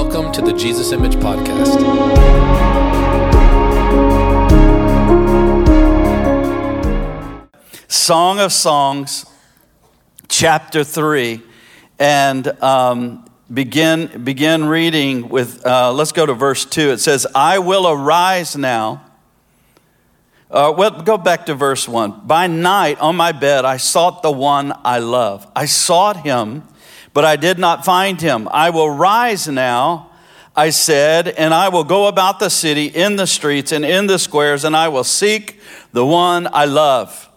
Welcome to the Jesus Image Podcast. Song of Songs, chapter 3, and um, begin, begin reading with, uh, let's go to verse 2. It says, I will arise now. Uh, well, go back to verse 1. By night on my bed, I sought the one I love. I sought him, but I did not find him. I will rise now, I said, and I will go about the city in the streets and in the squares, and I will seek the one I love.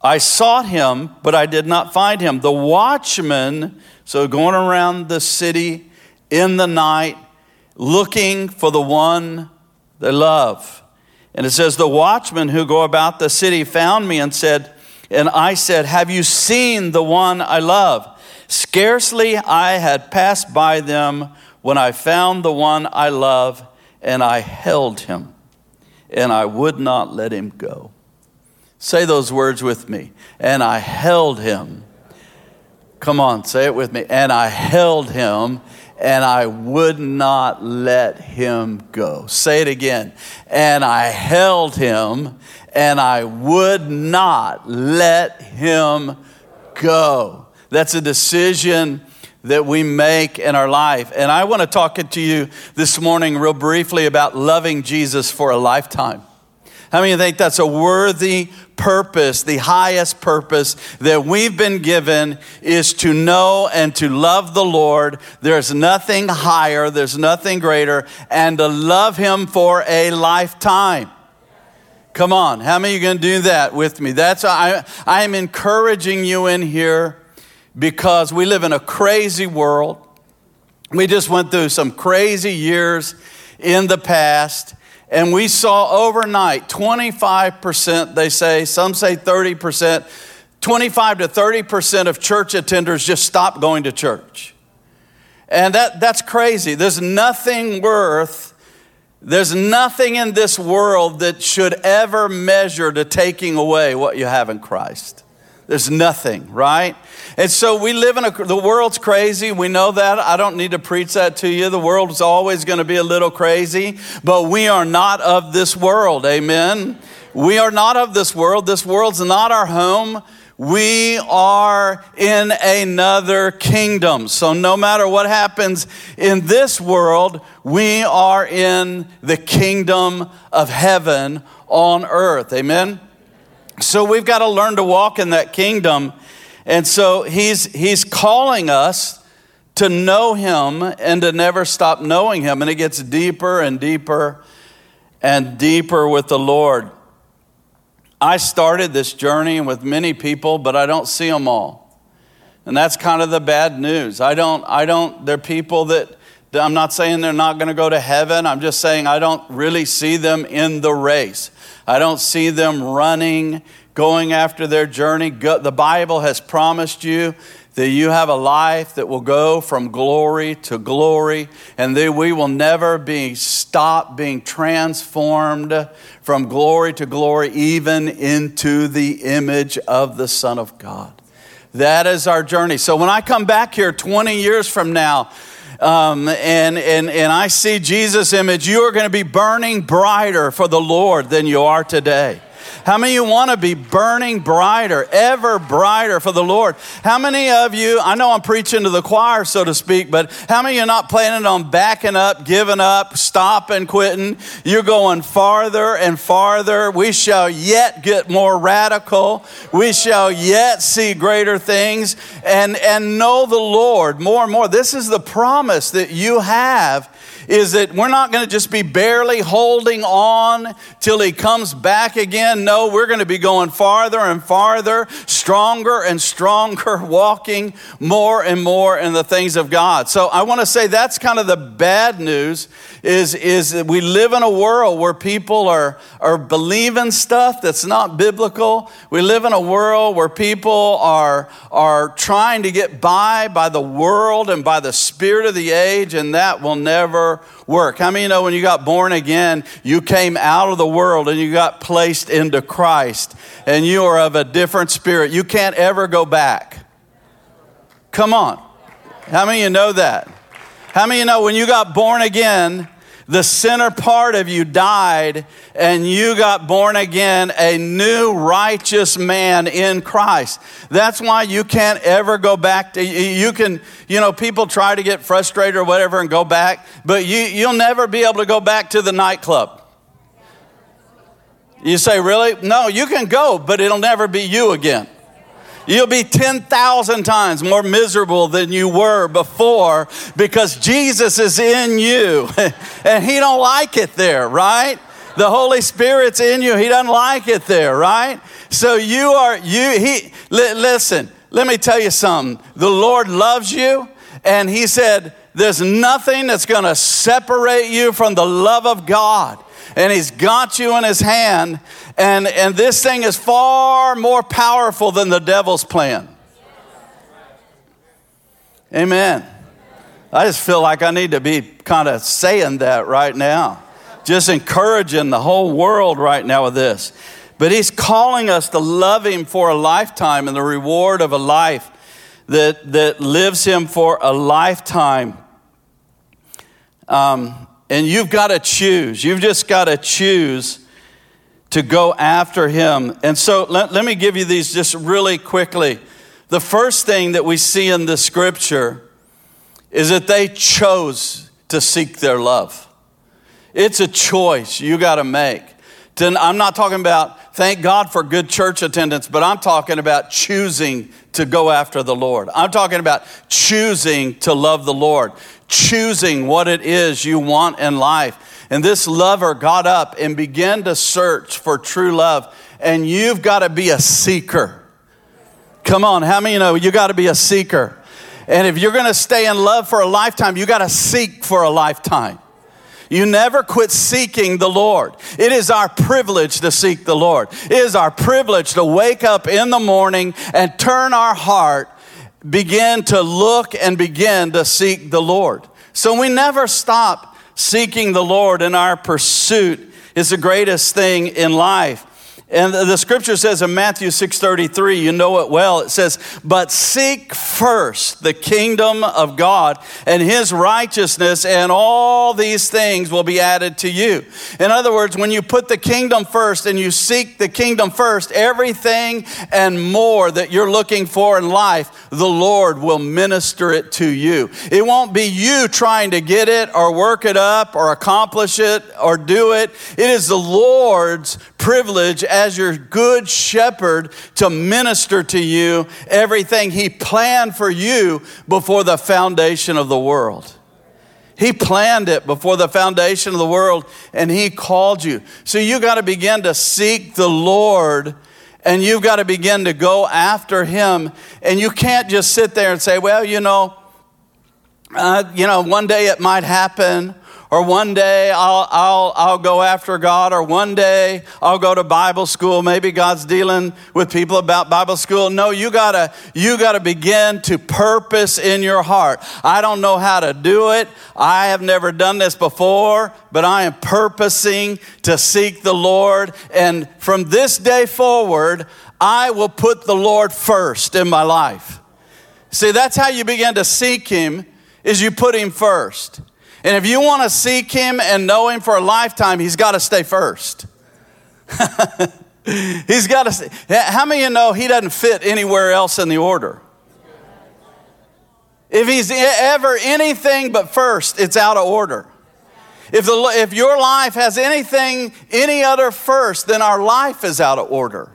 I sought him, but I did not find him. The watchman, so going around the city in the night, looking for the one they love. And it says, The watchmen who go about the city found me and said, and I said, Have you seen the one I love? Scarcely I had passed by them when I found the one I love, and I held him, and I would not let him go. Say those words with me. And I held him. Come on, say it with me. And I held him, and I would not let him go. Say it again. And I held him, and I would not let him go. That's a decision that we make in our life. And I want to talk to you this morning, real briefly, about loving Jesus for a lifetime. How many think that's a worthy purpose, the highest purpose that we've been given is to know and to love the Lord. There's nothing higher, there's nothing greater, and to love Him for a lifetime. Come on, how many you going to do that with me? That's I, I am encouraging you in here because we live in a crazy world. We just went through some crazy years in the past. And we saw overnight 25%, they say, some say 30%, 25 to 30% of church attenders just stopped going to church. And that, that's crazy. There's nothing worth, there's nothing in this world that should ever measure to taking away what you have in Christ. There's nothing, right? And so we live in a, the world's crazy. We know that. I don't need to preach that to you. The world is always going to be a little crazy, but we are not of this world. Amen. We are not of this world. This world's not our home. We are in another kingdom. So no matter what happens in this world, we are in the kingdom of heaven on earth. Amen. So we've got to learn to walk in that kingdom. And so he's, he's calling us to know him and to never stop knowing him. And it gets deeper and deeper and deeper with the Lord. I started this journey with many people, but I don't see them all. And that's kind of the bad news. I don't, I don't, there are people that, I'm not saying they're not going to go to heaven. I'm just saying I don't really see them in the race. I don't see them running, going after their journey. The Bible has promised you that you have a life that will go from glory to glory, and that we will never be stopped being transformed from glory to glory, even into the image of the Son of God. That is our journey. So when I come back here 20 years from now, um, and, and, and I see Jesus' image, you are going to be burning brighter for the Lord than you are today. How many of you want to be burning brighter, ever brighter for the Lord? How many of you, I know I'm preaching to the choir, so to speak, but how many of you are not planning on backing up, giving up, stopping, quitting? You're going farther and farther. We shall yet get more radical. We shall yet see greater things and, and know the Lord more and more. This is the promise that you have is that we're not going to just be barely holding on till he comes back again. No, we're going to be going farther and farther, stronger and stronger, walking more and more in the things of God. So I want to say that's kind of the bad news is, is that we live in a world where people are, are believing stuff that's not biblical. We live in a world where people are, are trying to get by by the world and by the spirit of the age, and that will never work. How many you know when you got born again, you came out of the world and you got placed into Christ, and you are of a different spirit? You can't ever go back. Come on. How many of you know that? How many of you know when you got born again, the center part of you died and you got born again a new righteous man in Christ. That's why you can't ever go back to, you can, you know, people try to get frustrated or whatever and go back, but you, you'll never be able to go back to the nightclub. You say, really? No, you can go, but it'll never be you again. You'll be 10,000 times more miserable than you were before because Jesus is in you and he don't like it there, right? The Holy Spirit's in you. He doesn't like it there, right? So you are you he li- listen, let me tell you something. The Lord loves you and he said there's nothing that's going to separate you from the love of God and he's got you in his hand. And, and this thing is far more powerful than the devil's plan. Amen. I just feel like I need to be kind of saying that right now, just encouraging the whole world right now with this. But he's calling us to love him for a lifetime and the reward of a life that, that lives him for a lifetime. Um, and you've got to choose. You've just got to choose to go after him. And so let, let me give you these just really quickly. The first thing that we see in the scripture is that they chose to seek their love. It's a choice you got to make. I'm not talking about thank God for good church attendance, but I'm talking about choosing to go after the Lord. I'm talking about choosing to love the Lord, choosing what it is you want in life. And this lover got up and began to search for true love. And you've got to be a seeker. Come on, how many you know you got to be a seeker? And if you're going to stay in love for a lifetime, you got to seek for a lifetime. You never quit seeking the Lord. It is our privilege to seek the Lord. It is our privilege to wake up in the morning and turn our heart begin to look and begin to seek the Lord. So we never stop seeking the Lord in our pursuit is the greatest thing in life. And the scripture says in Matthew 6:33, you know it well. It says, "But seek first the kingdom of God and his righteousness, and all these things will be added to you." In other words, when you put the kingdom first and you seek the kingdom first, everything and more that you're looking for in life, the Lord will minister it to you. It won't be you trying to get it or work it up or accomplish it or do it. It is the Lord's privilege as your good shepherd to minister to you everything he planned for you before the foundation of the world. He planned it before the foundation of the world and he called you. So you got to begin to seek the Lord and you've got to begin to go after him. And you can't just sit there and say, well, you know, uh, you know, one day it might happen, or one day I'll, I'll, I'll go after God, or one day I'll go to Bible school. Maybe God's dealing with people about Bible school. No, you gotta, you gotta begin to purpose in your heart. I don't know how to do it. I have never done this before, but I am purposing to seek the Lord. And from this day forward, I will put the Lord first in my life. See, that's how you begin to seek Him, is you put Him first. And if you want to seek him and know him for a lifetime, he's got to stay first. he's got to. How many of you know he doesn't fit anywhere else in the order? If he's ever anything but first, it's out of order. If, the, if your life has anything, any other first, then our life is out of order.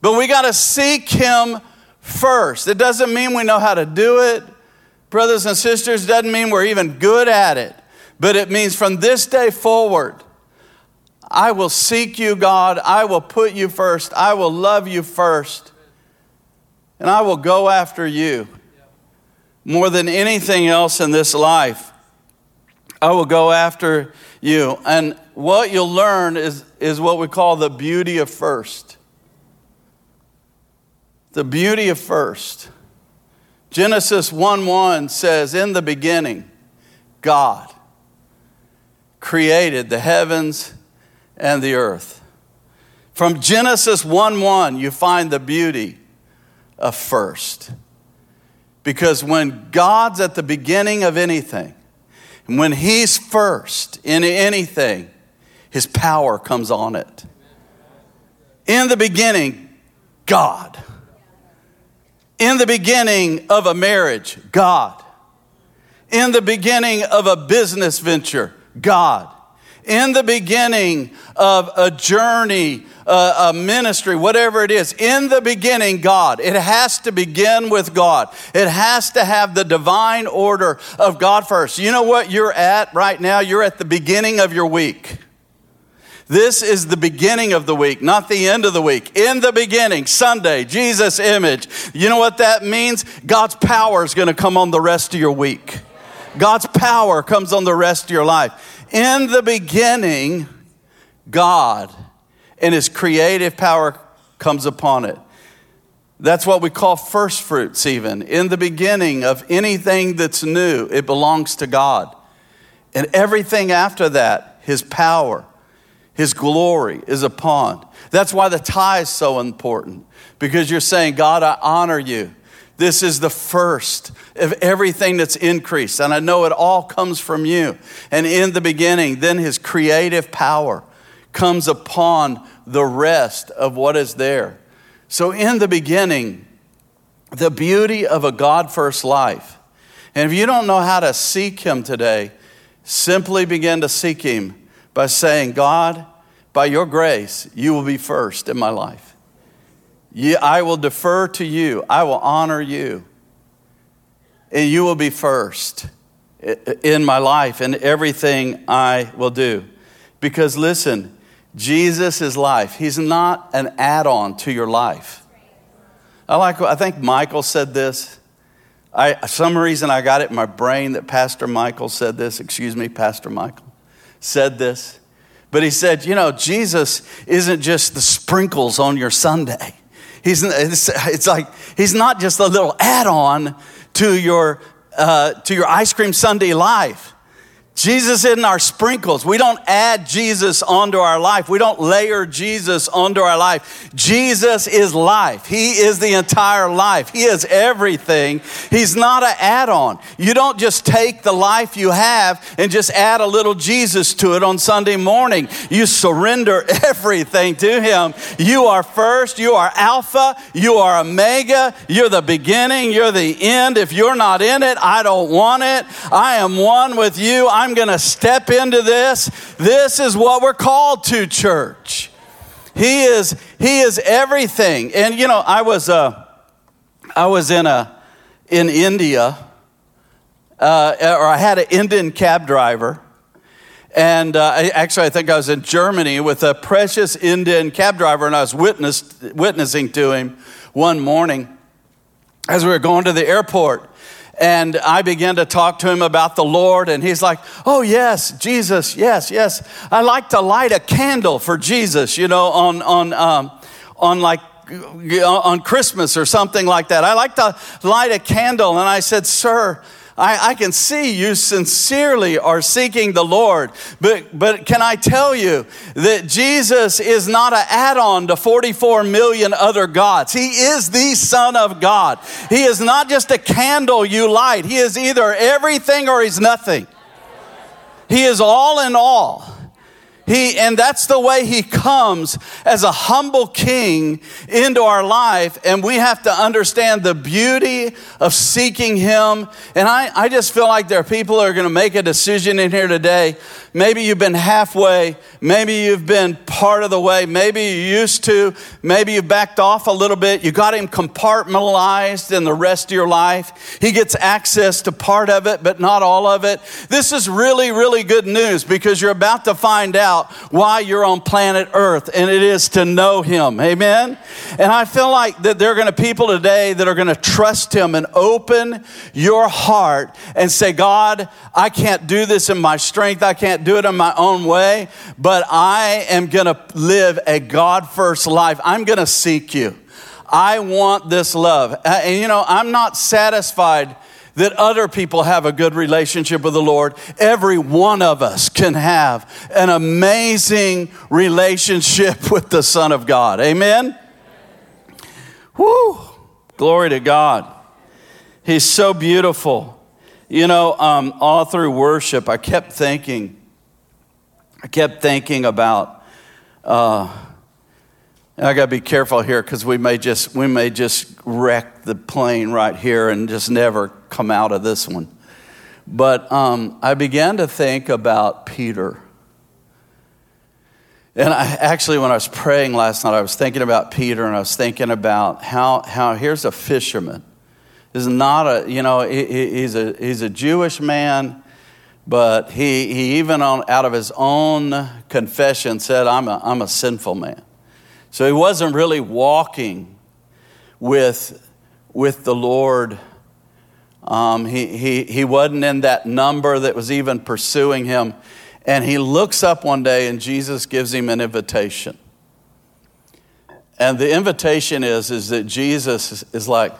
But we got to seek him first. It doesn't mean we know how to do it brothers and sisters, doesn't mean we're even good at it, but it means from this day forward, I will seek you, God. I will put you first. I will love you first. And I will go after you more than anything else in this life. I will go after you. And what you'll learn is, is what we call the beauty of first. The beauty of first. Genesis 1 1 says, In the beginning, God created the heavens and the earth. From Genesis 1 1, you find the beauty of first. Because when God's at the beginning of anything, and when He's first in anything, His power comes on it. In the beginning, God. In the beginning of a marriage, God. In the beginning of a business venture, God. In the beginning of a journey, a, ministry, whatever it is, in the beginning, God. It has to begin with God. It has to have the divine order of God first. You know what you're at right now? You're at the beginning of your week. This is the beginning of the week, not the end of the week. In the beginning, Sunday, Jesus' image. You know what that means? God's power is going to come on the rest of your week. God's power comes on the rest of your life. In the beginning, God and His creative power comes upon it. That's what we call first fruits, even. In the beginning of anything that's new, it belongs to God. And everything after that, His power, His glory is upon. That's why the tie is so important, because you're saying, God, I honor you. This is the first of everything that's increased. And I know it all comes from you. And in the beginning, then his creative power comes upon the rest of what is there. So, in the beginning, the beauty of a God first life. And if you don't know how to seek him today, simply begin to seek him by saying, God, by your grace, you will be first in my life. I will defer to you. I will honor you. And you will be first in my life and everything I will do. Because listen, Jesus is life. He's not an add on to your life. I like, I think Michael said this. I, some reason I got it in my brain that Pastor Michael said this. Excuse me, Pastor Michael said this. But he said, you know, Jesus isn't just the sprinkles on your Sunday. He's, it's like he's not just a little add on to your, uh, to your ice cream Sunday life. Jesus isn't our sprinkles. We don't add Jesus onto our life. We don't layer Jesus onto our life. Jesus is life. He is the entire life. He is everything. He's not an add on. You don't just take the life you have and just add a little Jesus to it on Sunday morning. You surrender everything to Him. You are first. You are Alpha. You are Omega. You're the beginning. You're the end. If you're not in it, I don't want it. I am one with you. I'm I'm going to step into this. This is what we're called to, church. He is, he is everything. And you know, I was, uh, I was in a, in India, uh, or I had an Indian cab driver. And uh, I, actually, I think I was in Germany with a precious Indian cab driver, and I was witnessed, witnessing to him one morning as we were going to the airport and I began to talk to him about the Lord, and he's like, Oh, yes, Jesus, yes, yes. I like to light a candle for Jesus, you know, on, on, um, on like on Christmas or something like that. I like to light a candle. And I said, Sir, I, I, can see you sincerely are seeking the Lord. But, but can I tell you that Jesus is not an add on to 44 million other gods? He is the Son of God. He is not just a candle you light, He is either everything or He's nothing. He is all in all. He, and that's the way he comes as a humble king into our life. And we have to understand the beauty of seeking him. And I, I just feel like there are people that are going to make a decision in here today Maybe you've been halfway. Maybe you've been part of the way. Maybe you used to. Maybe you backed off a little bit. You got him compartmentalized in the rest of your life. He gets access to part of it, but not all of it. This is really, really good news because you're about to find out why you're on planet Earth, and it is to know him. Amen? And I feel like that there are going to people today that are going to trust him and open your heart and say, God, I can't do this in my strength. I can't do it in my own way, but I am going to live a God first life. I'm going to seek you. I want this love. And you know, I'm not satisfied that other people have a good relationship with the Lord. Every one of us can have an amazing relationship with the Son of God. Amen? Woo! Glory to God. He's so beautiful. You know, um, all through worship, I kept thinking, I kept thinking about. Uh, I got to be careful here because we may just we may just wreck the plane right here and just never come out of this one. But um, I began to think about Peter. And I, actually, when I was praying last night, I was thinking about Peter and I was thinking about how, how here's a fisherman. Is not a, you know, he, he's, a, he's a Jewish man, but he, he even on, out of his own confession said, I'm a, I'm a sinful man. So he wasn't really walking with, with the Lord. Um, he, he, he wasn't in that number that was even pursuing him. And he looks up one day and Jesus gives him an invitation. And the invitation is, is that Jesus is like,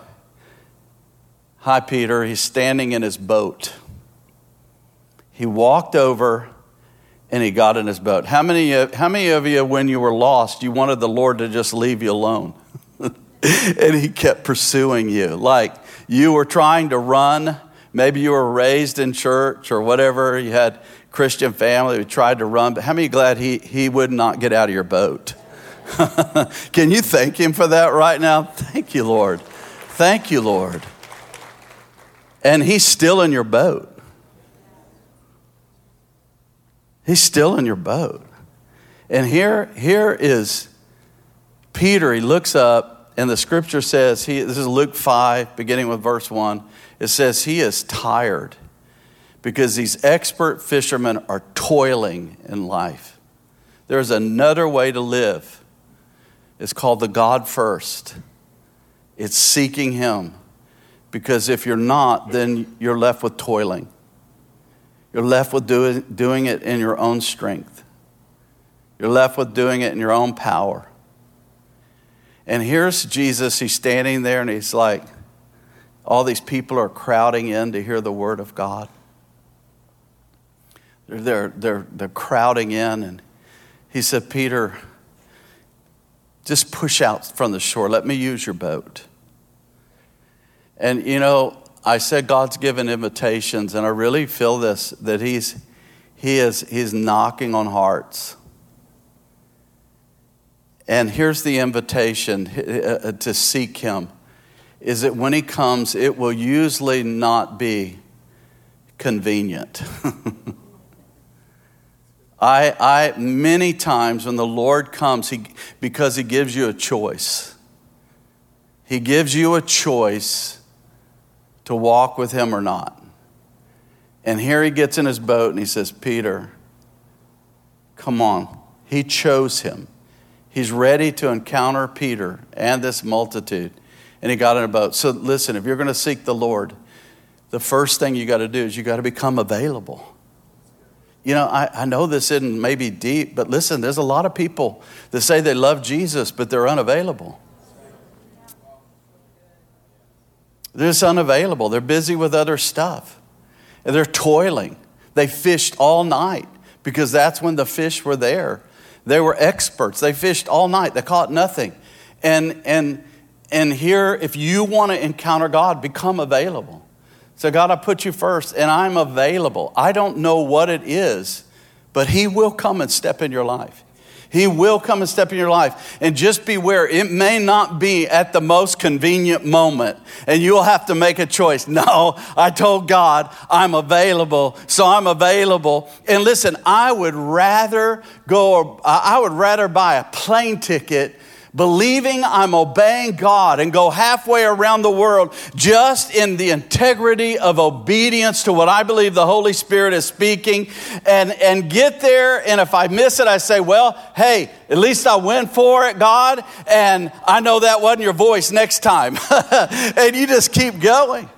Hi, Peter. He's standing in his boat. He walked over and he got in his boat. How many, how many of you, when you were lost, you wanted the Lord to just leave you alone? and he kept pursuing you. Like you were trying to run. Maybe you were raised in church or whatever. You had Christian family who tried to run, but how many glad he, he would not get out of your boat? Can you thank him for that right now? Thank you, Lord. Thank you, Lord. And he's still in your boat. He's still in your boat. And here, here is Peter. He looks up, and the scripture says, he, this is Luke 5, beginning with verse 1. It says, He is tired because these expert fishermen are toiling in life. There's another way to live. It's called the God first. It's seeking Him. Because if you're not, then you're left with toiling. You're left with doing, doing it in your own strength. You're left with doing it in your own power. And here's Jesus. He's standing there and he's like, all these people are crowding in to hear the word of God. They're, they're, they're, they're crowding in. And he said, Peter, just push out from the shore. Let me use your boat. And you know, I said God's given invitations, and I really feel this that He's He is He's knocking on hearts. And here's the invitation uh, uh, to seek Him is that when He comes, it will usually not be convenient. I, I, many times when the Lord comes, he, because He gives you a choice, He gives you a choice to walk with Him or not. And here He gets in His boat and He says, Peter, come on. He chose Him. He's ready to encounter Peter and this multitude. And He got in a boat. So listen, if you're going to seek the Lord, the first thing you got to do is you got to become available. You know, I, I know this isn't maybe deep, but listen, there's a lot of people that say they love Jesus, but they're unavailable. They're just unavailable. They're busy with other stuff. And they're toiling. They fished all night because that's when the fish were there. They were experts. They fished all night. They caught nothing. And, and, and here, if you want to encounter God, become available. So, God, I put you first and I'm available. I don't know what it is, but He will come and step in your life. He will come and step in your life. And just beware, it may not be at the most convenient moment. And you'll have to make a choice. No, I told God I'm available, so I'm available. And listen, I would rather go, I would rather buy a plane ticket believing I'm obeying God and go halfway around the world just in the integrity of obedience to what I believe the Holy Spirit is speaking and, and get there. And if I miss it, I say, well, hey, at least I went for it, God. And I know that wasn't your voice next time. and you just keep going.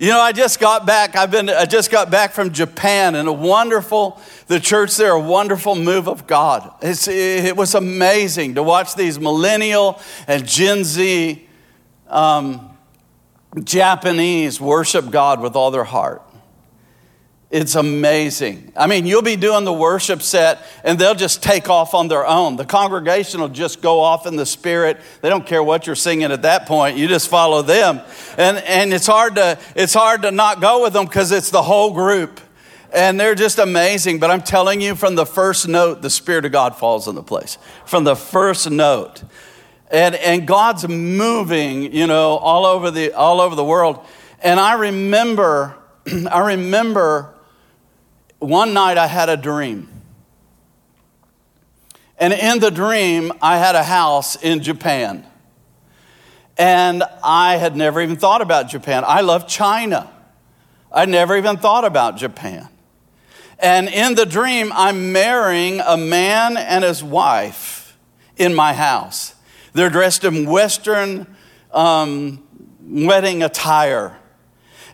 You know, I just got back. I've been, I just got back from Japan and a wonderful, the church there, a wonderful move of God. It's, it was amazing to watch these millennial and Gen Z um, Japanese worship God with all their heart. It's amazing. I mean, you'll be doing the worship set and they'll just take off on their own. The congregation will just go off in the spirit. They don't care what you're singing at that point. You just follow them. And, and it's, hard to, it's hard to not go with them because it's the whole group. And they're just amazing. But I'm telling you, from the first note, the Spirit of God falls in the place. From the first note. And, and God's moving, you know, all over the, all over the world. And I remember, I remember one night I had a dream. And in the dream, I had a house in Japan. And I had never even thought about Japan. I love China. I never even thought about Japan. And in the dream, I'm marrying a man and his wife in my house. They're dressed in Western um, wedding attire.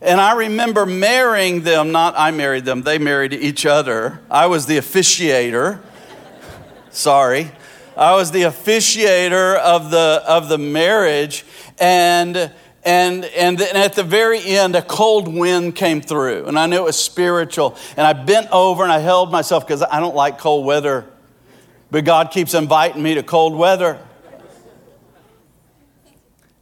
And I remember marrying them, not I married them, they married each other. I was the officiator. Sorry. I was the officiator of the, of the marriage. And, and, and then at the very end, a cold wind came through. And I knew it was spiritual. And I bent over and I held myself because I don't like cold weather. But God keeps inviting me to cold weather.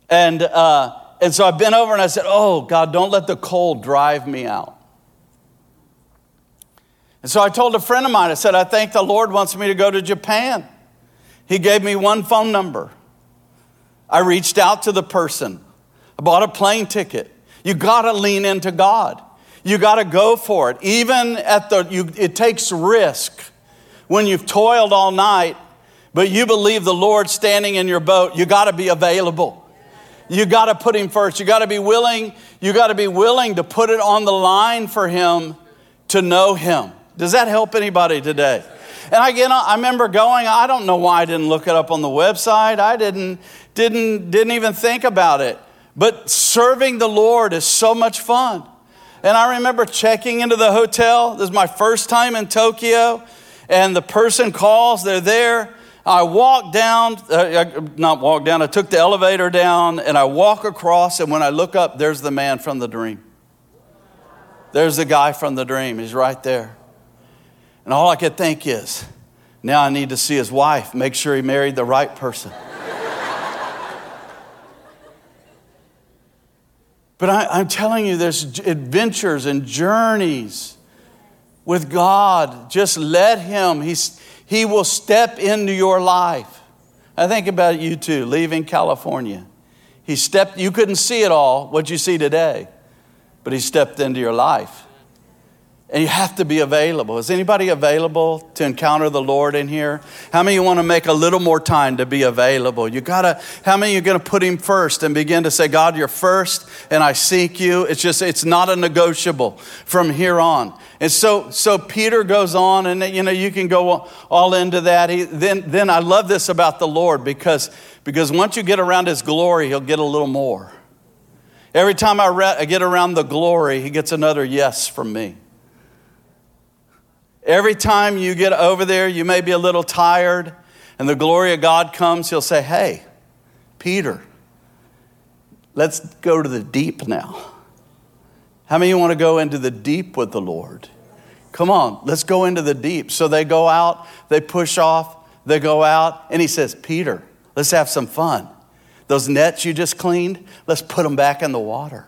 And, uh, and so I bent over and I said, Oh, God, don't let the cold drive me out. And so I told a friend of mine, I said, I think the Lord wants me to go to Japan. He gave me one phone number. I reached out to the person. I bought a plane ticket. You got to lean into God. You got to go for it. Even at the, you, it takes risk when you've toiled all night, but you believe the Lord standing in your boat. You got to be available. You got to put him first. You got to be willing, you got to be willing to put it on the line for him to know him. Does that help anybody today? And again, I remember going, I don't know why I didn't look it up on the website. I didn't, didn't, didn't even think about it. But serving the Lord is so much fun. And I remember checking into the hotel. This is my first time in Tokyo. And the person calls, they're there. I walked down, uh, not walked down, I took the elevator down and I walk across, and when I look up, there's the man from the dream. There's the guy from the dream. He's right there. And all I could think is, now I need to see his wife, make sure he married the right person. but I, am telling you, there's adventures and journeys with God. Just let him. He's, he will step into your life. I think about you too, leaving California. He stepped, you couldn't see it all, what you see today, but He stepped into your life. And you have to be available. Is anybody available to encounter the Lord in here? How many you want to make a little more time to be available? You gotta, how many are going to put him first and begin to say, God, you're first and I seek you? It's just, it's not a negotiable from here on. And so, so Peter goes on, and you know, you can go all into that. He, then, then I love this about the Lord because, because once you get around his glory, he'll get a little more. Every time I, re- I get around the glory, he gets another yes from me. Every time you get over there, you may be a little tired, and the glory of God comes, he'll say, Hey, Peter, let's go to the deep now. How many want to go into the deep with the Lord? Come on, let's go into the deep. So they go out, they push off, they go out, and he says, Peter, let's have some fun. Those nets you just cleaned, let's put them back in the water.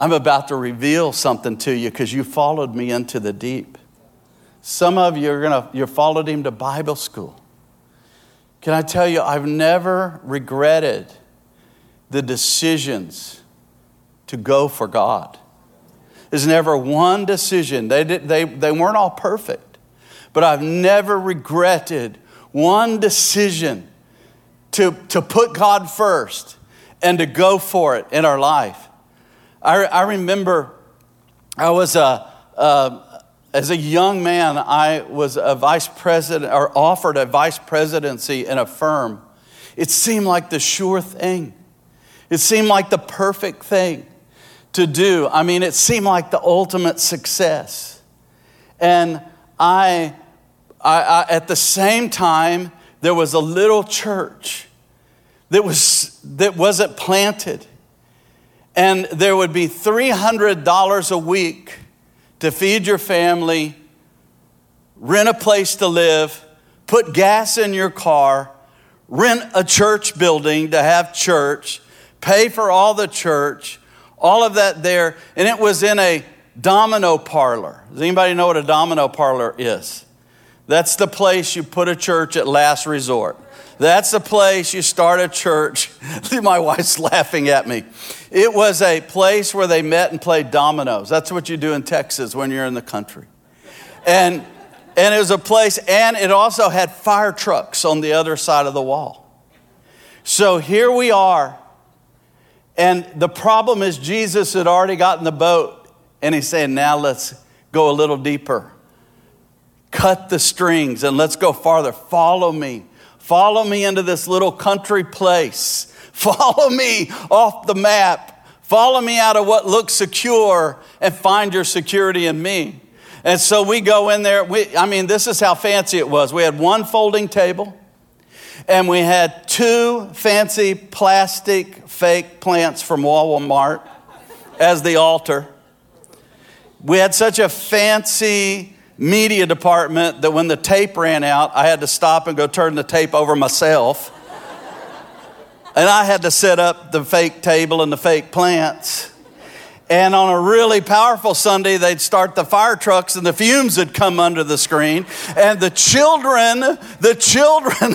I'm about to reveal something to you because you followed me into the deep. Some of you are gonna you followed him to Bible school. Can I tell you, I've never regretted the decisions to go for God. There's never one decision. They, did, they, they weren't all perfect, but I've never regretted one decision to, to put God first and to go for it in our life. I, I remember I was a, a, as a young man, I was a vice president or offered a vice presidency in a firm. It seemed like the sure thing. It seemed like the perfect thing to do. I mean, it seemed like the ultimate success. And I, I, I at the same time, there was a little church that, was, that wasn't planted and there would be $300 a week to feed your family, rent a place to live, put gas in your car, rent a church building to have church, pay for all the church, all of that there. And it was in a domino parlor. Does anybody know what a domino parlor is? That's the place you put a church at last resort. That's the place you start a church. My wife's laughing at me. It was a place where they met and played dominoes. That's what you do in Texas when you're in the country. And, and it was a place, and it also had fire trucks on the other side of the wall. So here we are. And the problem is, Jesus had already gotten the boat, and he's saying, Now let's go a little deeper. Cut the strings and let's go farther. Follow me. Follow me into this little country place. Follow me off the map. Follow me out of what looks secure and find your security in me. And so we go in there. We, I mean, this is how fancy it was. We had one folding table, and we had two fancy plastic fake plants from Walmart as the altar. We had such a fancy media department that when the tape ran out, I had to stop and go turn the tape over myself. and I had to set up the fake table and the fake plants. And on a really powerful Sunday, they'd start the fire trucks and the fumes would come under the screen. And the children, the children,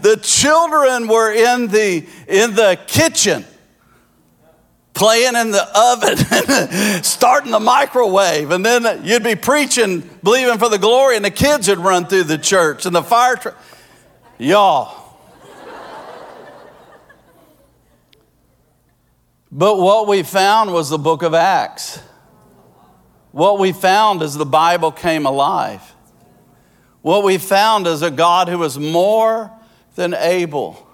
the children were in the, in the kitchen playing in the oven, starting the microwave, and then you'd be preaching, believing for the glory, and the kids would run through the church and the fire truck. Y'all. But what we found was the book of Acts. What we found is the Bible came alive. What we found is a God who was more than able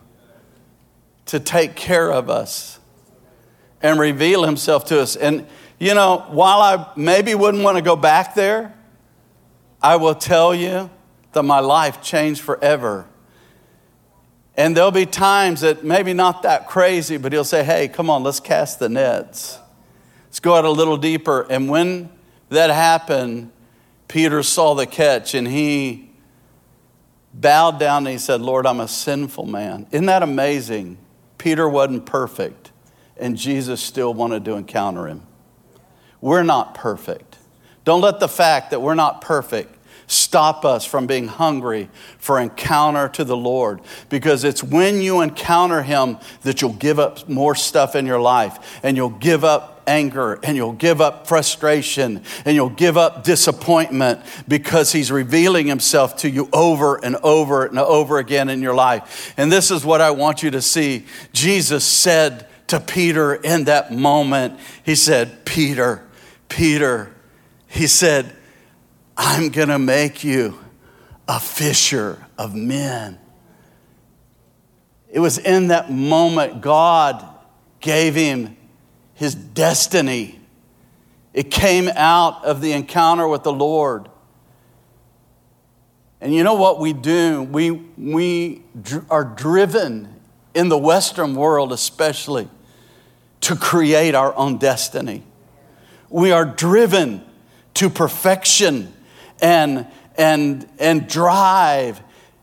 to take care of us and reveal himself to us. And, you know, while I maybe wouldn't want to go back there, I will tell you that my life changed forever. And there'll be times that maybe not that crazy, but he'll say, hey, come on, let's cast the nets. Let's go out a little deeper. And when that happened, Peter saw the catch and he bowed down and he said, Lord, I'm a sinful man. Isn't that amazing? Peter wasn't perfect and Jesus still wanted to encounter him. We're not perfect. Don't let the fact that we're not perfect stop us from being hungry for encounter to the Lord because it's when you encounter Him that you'll give up more stuff in your life and you'll give up anger and you'll give up frustration and you'll give up disappointment because He's revealing Himself to you over and over and over again in your life. And this is what I want you to see. Jesus said, to Peter in that moment. He said, Peter, Peter, he said, I'm going to make you a fisher of men. It was in that moment God gave him his destiny. It came out of the encounter with the Lord. And you know what we do? We, we are driven in the Western world, especially to create our own destiny. We are driven to perfection and, and, and drive,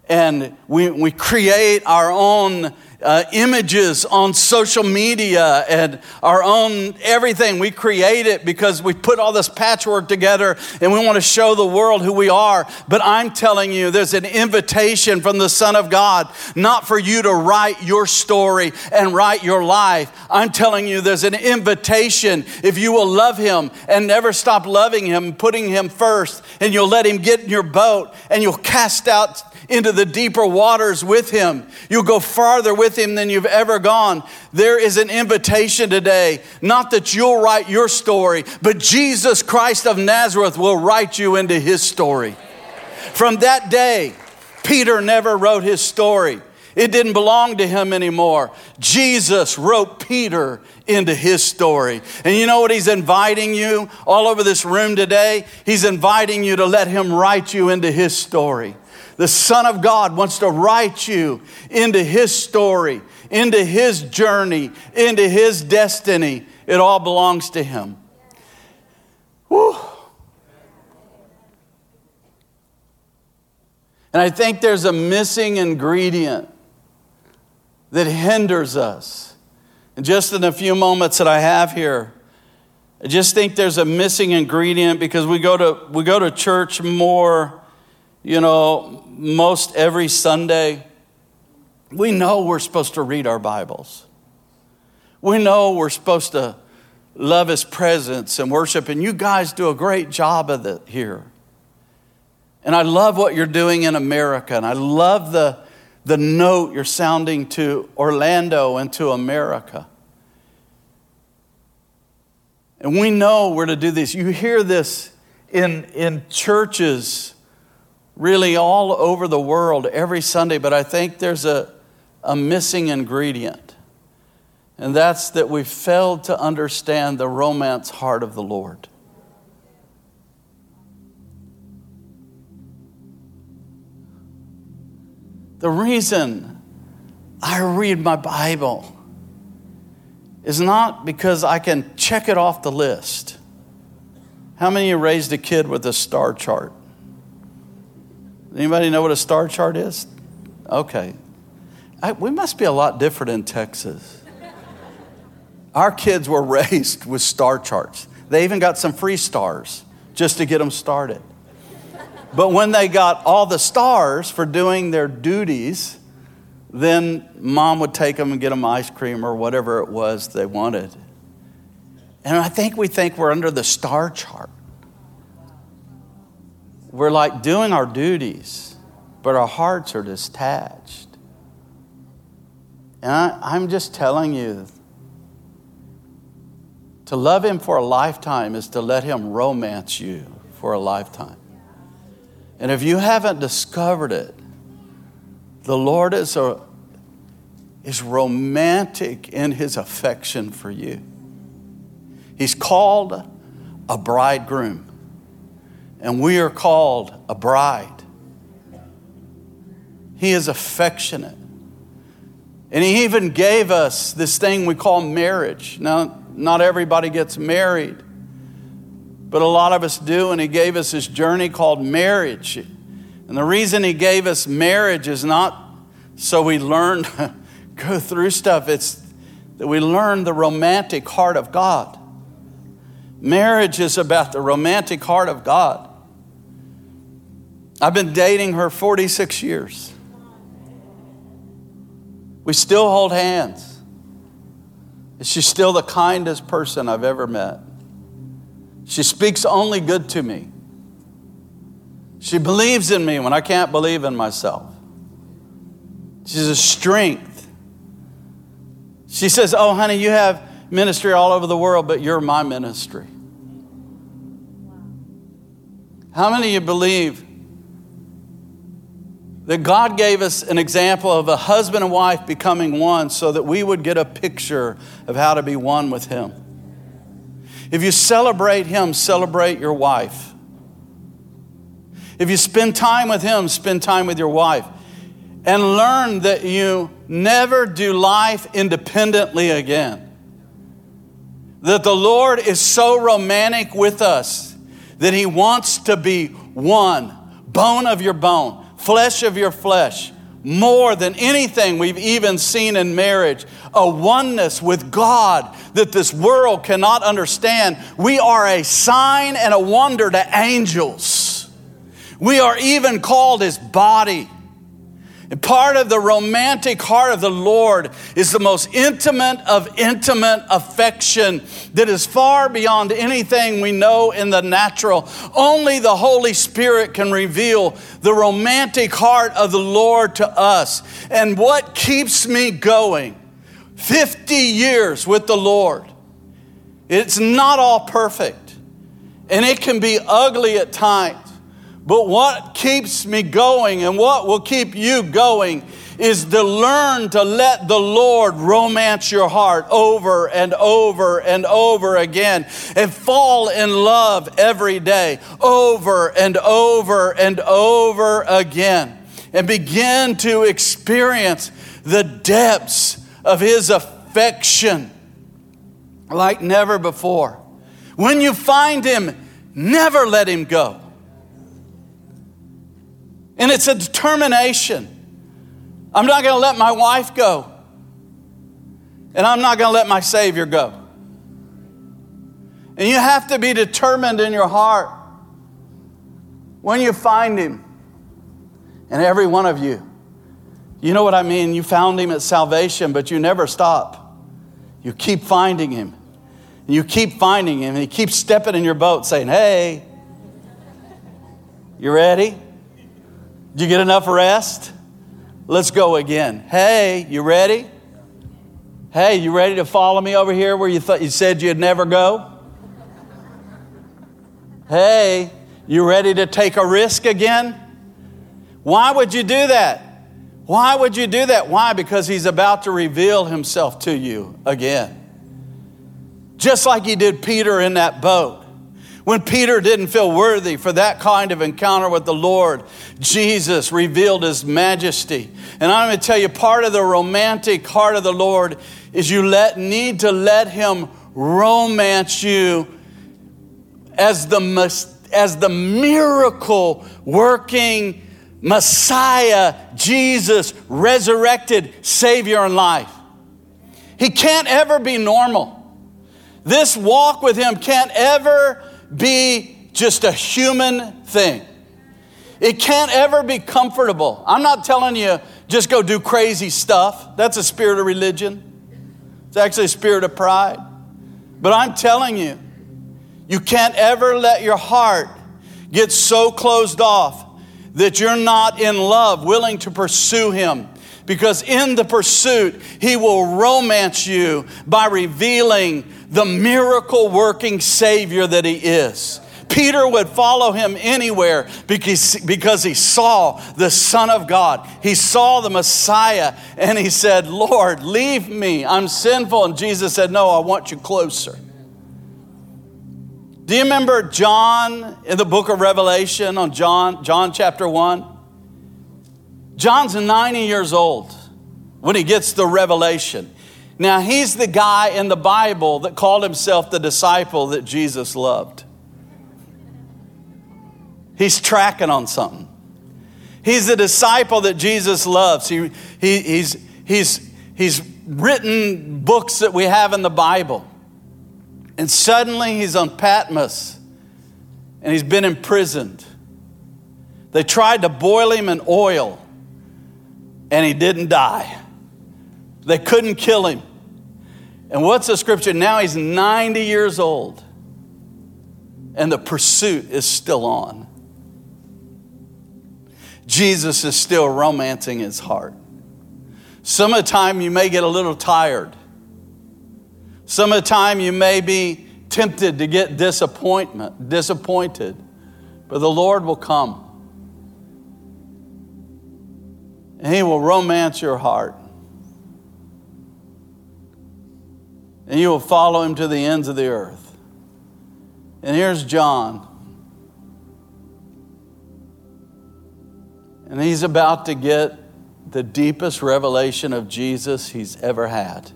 and we, we create our own uh, images on social media and our own everything. We create it because we put all this patchwork together and we want to show the world who we are. But I'm telling you, there's an invitation from the Son of God, not for you to write your story and write your life. I'm telling you, there's an invitation if you will love Him and never stop loving Him, putting Him first, and you'll let Him get in your boat and you'll cast out into the deeper waters with Him. You'll go farther with Him than you've ever gone. There is an invitation today, not that you'll write your story, but Jesus Christ of Nazareth will write you into His story. From that day, Peter never wrote his story. It didn't belong to him anymore. Jesus wrote Peter into his story. And you know what he's inviting you all over this room today? He's inviting you to let him write you into his story. The Son of God wants to write you into His story, into his journey, into his destiny. It all belongs to him. Whew. And I think there's a missing ingredient that hinders us. And just in a few moments that I have here, I just think there's a missing ingredient because we go to, we go to church more, you know, most every Sunday. We know we're supposed to read our Bibles. We know we're supposed to love His presence and worship, and you guys do a great job of it here. And I love what you're doing in America, and I love the, the note you're sounding to Orlando and to America. And we know we're to do this. You hear this in, in churches really all over the world every Sunday, but I think there's a, a missing ingredient. And that's that we failed to understand the romance heart of the Lord. The reason I read my Bible is not because I can check it off the list. How many of you raised a kid with a star chart? Anybody know what a star chart is? Okay. I, we must be a lot different in Texas. Our kids were raised with star charts. They even got some free stars just to get them started. But when they got all the stars for doing their duties, then mom would take them and get them ice cream or whatever it was they wanted. And I think we think we're under the star chart. We're like doing our duties, but our hearts are detached. And I, am just telling you to love Him for a lifetime is to let Him romance you for a lifetime. And if you haven't discovered it, the Lord is, a, is romantic in His affection for you. He's called a bridegroom, and we are called a bride. He is affectionate. And He even gave us this thing we call marriage. Now, not everybody gets married, but a lot of us do, and He gave us this journey called marriage. And the reason He gave us marriage is not so we learn go through stuff, it's that we learn the romantic heart of God. Marriage is about the romantic heart of God. I've been dating her 46 years. We still hold hands. She's still the kindest person I've ever met. She speaks only good to me. She believes in me when I can't believe in myself. She's a strength. She says, Oh, honey, you have ministry all over the world, but you're my ministry. How many of you believe that God gave us an example of a husband and wife becoming one so that we would get a picture of how to be one with Him? If you celebrate Him, celebrate your wife. If you spend time with Him, spend time with your wife. And learn that you never do life independently again. That the Lord is so romantic with us that He wants to be one, bone of your bone flesh of your flesh, more than anything we've even seen in marriage, a oneness with God that this world cannot understand. We are a sign and a wonder to angels. We are even called His body. And part of the romantic heart of the Lord is the most intimate of intimate affection that is far beyond anything we know in the natural. Only the Holy Spirit can reveal the romantic heart of the Lord to us. And what keeps me going 50 years with the Lord, it's not all perfect, and it can be ugly at times. But what keeps me going and what will keep you going is to learn to let the Lord romance your heart over and over and over again and fall in love every day, over and over and over again, and begin to experience the depths of his affection like never before. When you find him, never let him go. And it's a determination. I'm not going to let my wife go. And I'm not going to let my Savior go. And you have to be determined in your heart when you find Him. And every one of you, you know what I mean? You found Him at salvation, but you never stop. You keep finding Him. And you keep finding Him, and He keeps stepping in your boat saying, Hey, you ready? Did you get enough rest? Let's go again. Hey, you ready? Hey, you ready to follow me over here where you thought you said you'd never go? Hey, you ready to take a risk again? Why would you do that? Why would you do that? Why? Because he's about to reveal himself to you again. Just like he did Peter in that boat. When Peter didn't feel worthy for that kind of encounter with the Lord, Jesus revealed his majesty. And I'm going to tell you, part of the romantic heart of the Lord is you let, need to let him romance you as the, as the miracle working Messiah, Jesus, resurrected Savior in life. He can't ever be normal. This walk with Him can't ever be just a human thing. It can't ever be comfortable. I'm not telling you just go do crazy stuff. That's a spirit of religion. It's actually a spirit of pride. But I'm telling you, you can't ever let your heart get so closed off that you're not in love, willing to pursue Him. Because in the pursuit, He will romance you by revealing the miracle working Savior that He is. Peter would follow him anywhere because, because he saw the Son of God. He saw the Messiah and he said, Lord, leave me. I'm sinful. And Jesus said, No, I want you closer. Do you remember John in the book of Revelation on John, John chapter 1? John's 90 years old when he gets the revelation. Now, he's the guy in the Bible that called himself the disciple that Jesus loved. He's tracking on something. He's the disciple that Jesus loves. He, he, he's, he's, he's written books that we have in the Bible. And suddenly he's on Patmos and he's been imprisoned. They tried to boil him in oil and he didn't die. They couldn't kill him. And what's the scripture? Now he's 90 years old, and the pursuit is still on. Jesus is still romancing his heart. Some of the time you may get a little tired. Some of the time you may be tempted to get disappointment, disappointed. But the Lord will come. And he will romance your heart. And you will follow him to the ends of the earth. And here's John. And he's about to get the deepest revelation of Jesus he's ever had.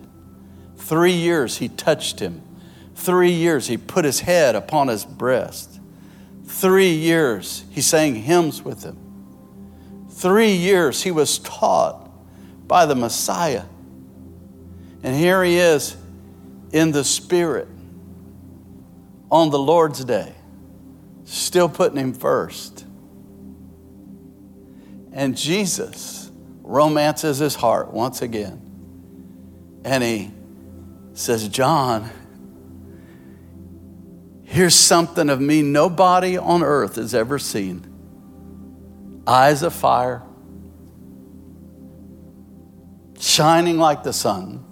Three years he touched him. Three years he put his head upon his breast. Three years he sang hymns with him. Three years he was taught by the Messiah. And here he is in the Spirit on the Lord's day, still putting Him first. And Jesus romances his heart once again. And he says, John, here's something of me nobody on earth has ever seen eyes of fire, shining like the sun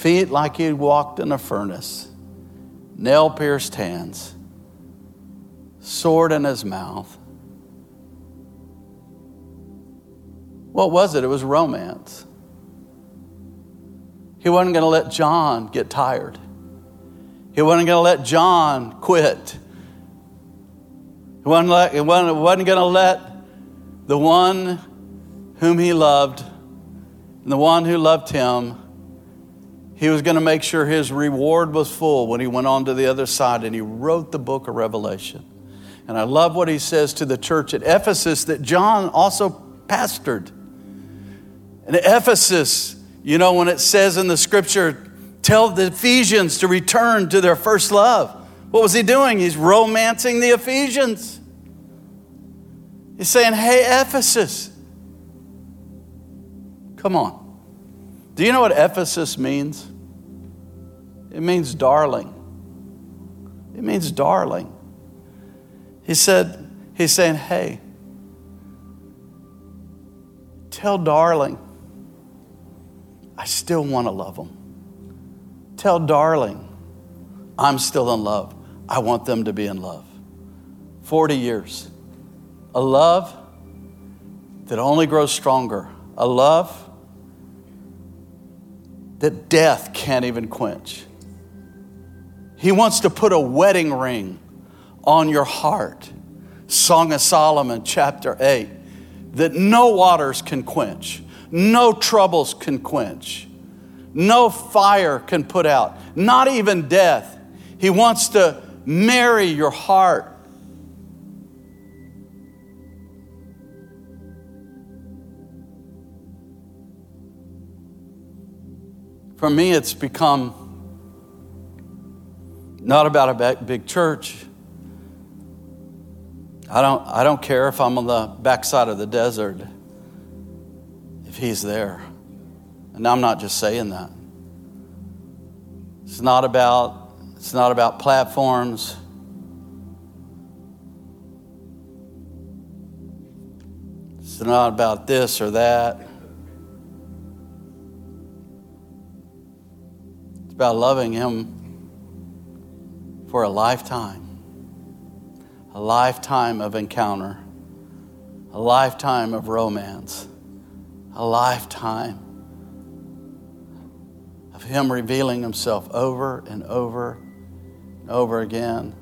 feet like he walked in a furnace, nail pierced hands, sword in his mouth. What was it? It was romance. He wasn't going to let John get tired. He wasn't going to let John quit. He wasn't, he wasn't, wasn't going to let the one whom he loved And the one who loved him, he was going to make sure his reward was full when he went on to the other side and he wrote the book of Revelation. And I love what he says to the church at Ephesus that John also pastored. And Ephesus, you know, when it says in the scripture, tell the Ephesians to return to their first love. What was he doing? He's romancing the Ephesians. He's saying, hey, Ephesus, come on. Do you know what Ephesus means? It means darling. It means darling. He said, he's saying, hey, tell darling, I still want to love them. Tell darling, I'm still in love. I want them to be in love. 40 years. A love that only grows stronger. A love that death can't even quench. He wants to put a wedding ring on your heart. Song of Solomon, chapter 8, that no waters can quench, no troubles can quench, no fire can put out, not even death. He wants to marry your heart. For me, it's become not about a big church. I don't, I don't care if I'm on the backside of the desert, if He's there. And I'm not just saying that. It's not about, it's not about platforms. It's not about this or that. It's about loving Him for a lifetime. A lifetime of encounter. A lifetime of romance. A lifetime of Him revealing Himself over and over and over again.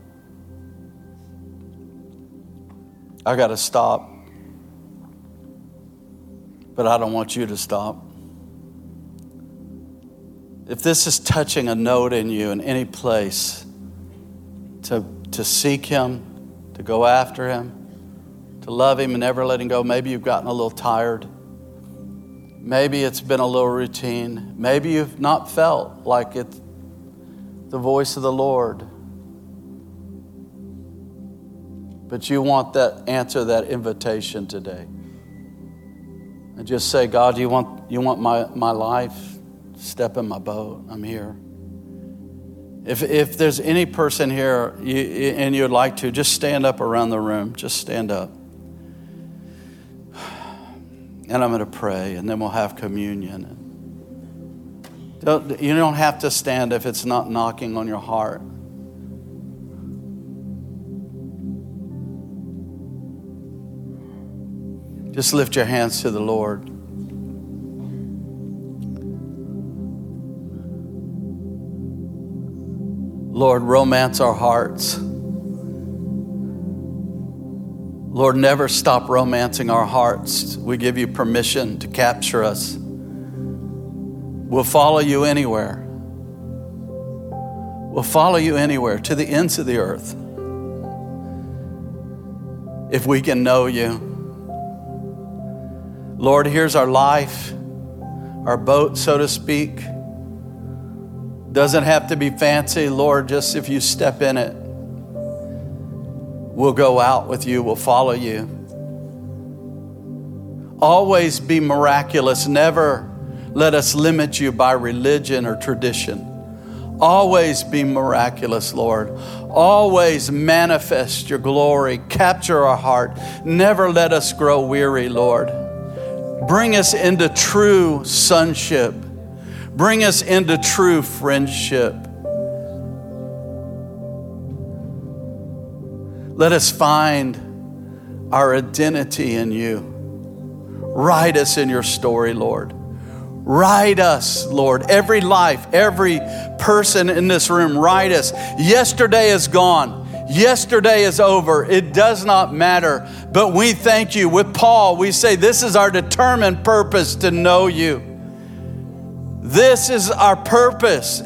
I got to stop, but I don't want you to stop. If this is touching a note in you in any place, to, to seek Him, to go after Him, to love Him and never let Him go. Maybe you've gotten a little tired. Maybe it's been a little routine. Maybe you've not felt like it's the voice of the Lord. But you want that answer, that invitation today. And just say, God, you want, you want my, my life? Step in my boat. I'm here. If, if there's any person here you, and you'd like to, just stand up around the room. Just stand up. And I'm going to pray, and then we'll have communion. Don't, you don't have to stand if it's not knocking on your heart. Just lift your hands to the Lord. Lord, romance our hearts. Lord, never stop romancing our hearts. We give you permission to capture us. We'll follow you anywhere. We'll follow you anywhere to the ends of the earth. If we can know you. Lord, here's our life, our boat, so to speak. Doesn't have to be fancy, Lord, just if you step in it, we'll go out with you, we'll follow you. Always be miraculous. Never let us limit you by religion or tradition. Always be miraculous, Lord. Always manifest your glory. Capture our heart. Never let us grow weary, Lord. Bring us into true sonship Bring us into true friendship. Let us find our identity in you. Write us in your story, Lord. Write us, Lord. Every life, every person in this room, write us. Yesterday is gone. Yesterday is over. It does not matter. But we thank you. With Paul, we say this is our determined purpose to know you This is our purpose,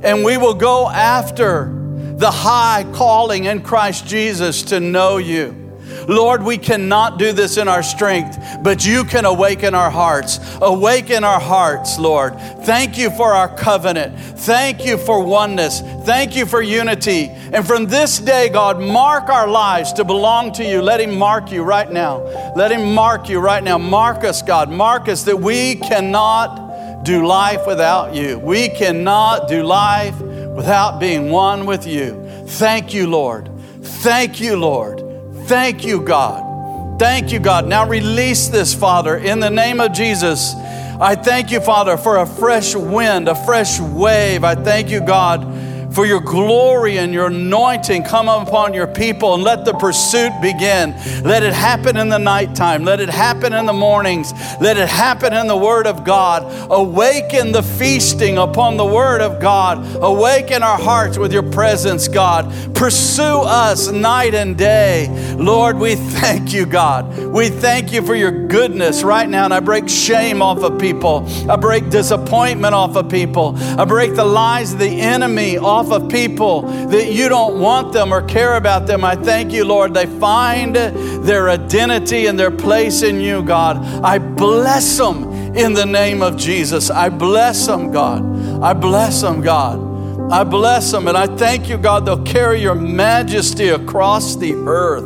and we will go after the high calling in Christ Jesus to know you. Lord, we cannot do this in our strength, but you can awaken our hearts. Awaken our hearts, Lord. Thank you for our covenant. Thank you for oneness. Thank you for unity. And from this day, God, mark our lives to belong to you. Let Him mark you right now. Let Him mark you right now. Mark us, God. Mark us that we cannot do life without you. We cannot do life without being one with you. Thank you, Lord. Thank you, Lord. Thank you, God. Thank you, God. Now release this, Father, in the name of Jesus. I thank you, Father, for a fresh wind, a fresh wave. I thank you, God for your glory and your anointing come upon your people and let the pursuit begin. Let it happen in the nighttime. Let it happen in the mornings. Let it happen in the Word of God. Awaken the feasting upon the Word of God. Awaken our hearts with your presence, God. Pursue us night and day. Lord, we thank you, God. We thank you for your goodness right now. And I break shame off of people, I break disappointment off of people, I break the lies of the enemy off of people that you don't want them or care about them. I thank you, Lord. They find their identity and their place in you, God. I bless them in the name of Jesus. I bless them, God. I bless them, God. I bless them and I thank you, God, they'll carry your majesty across the earth.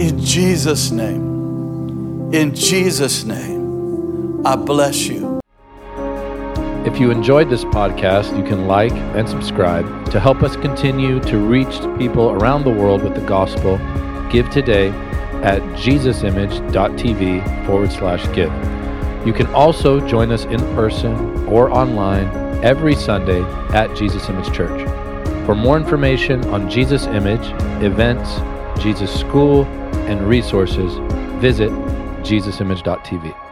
In Jesus' name, in Jesus' name, I bless you. If you enjoyed this podcast, you can like and subscribe to help us continue to reach people around the world with the gospel. Give today at jesusimage.tv forward slash give. You can also join us in person or online every Sunday at Jesus Image Church. For more information on Jesus Image, events, Jesus School, and resources, visit jesusimage.tv.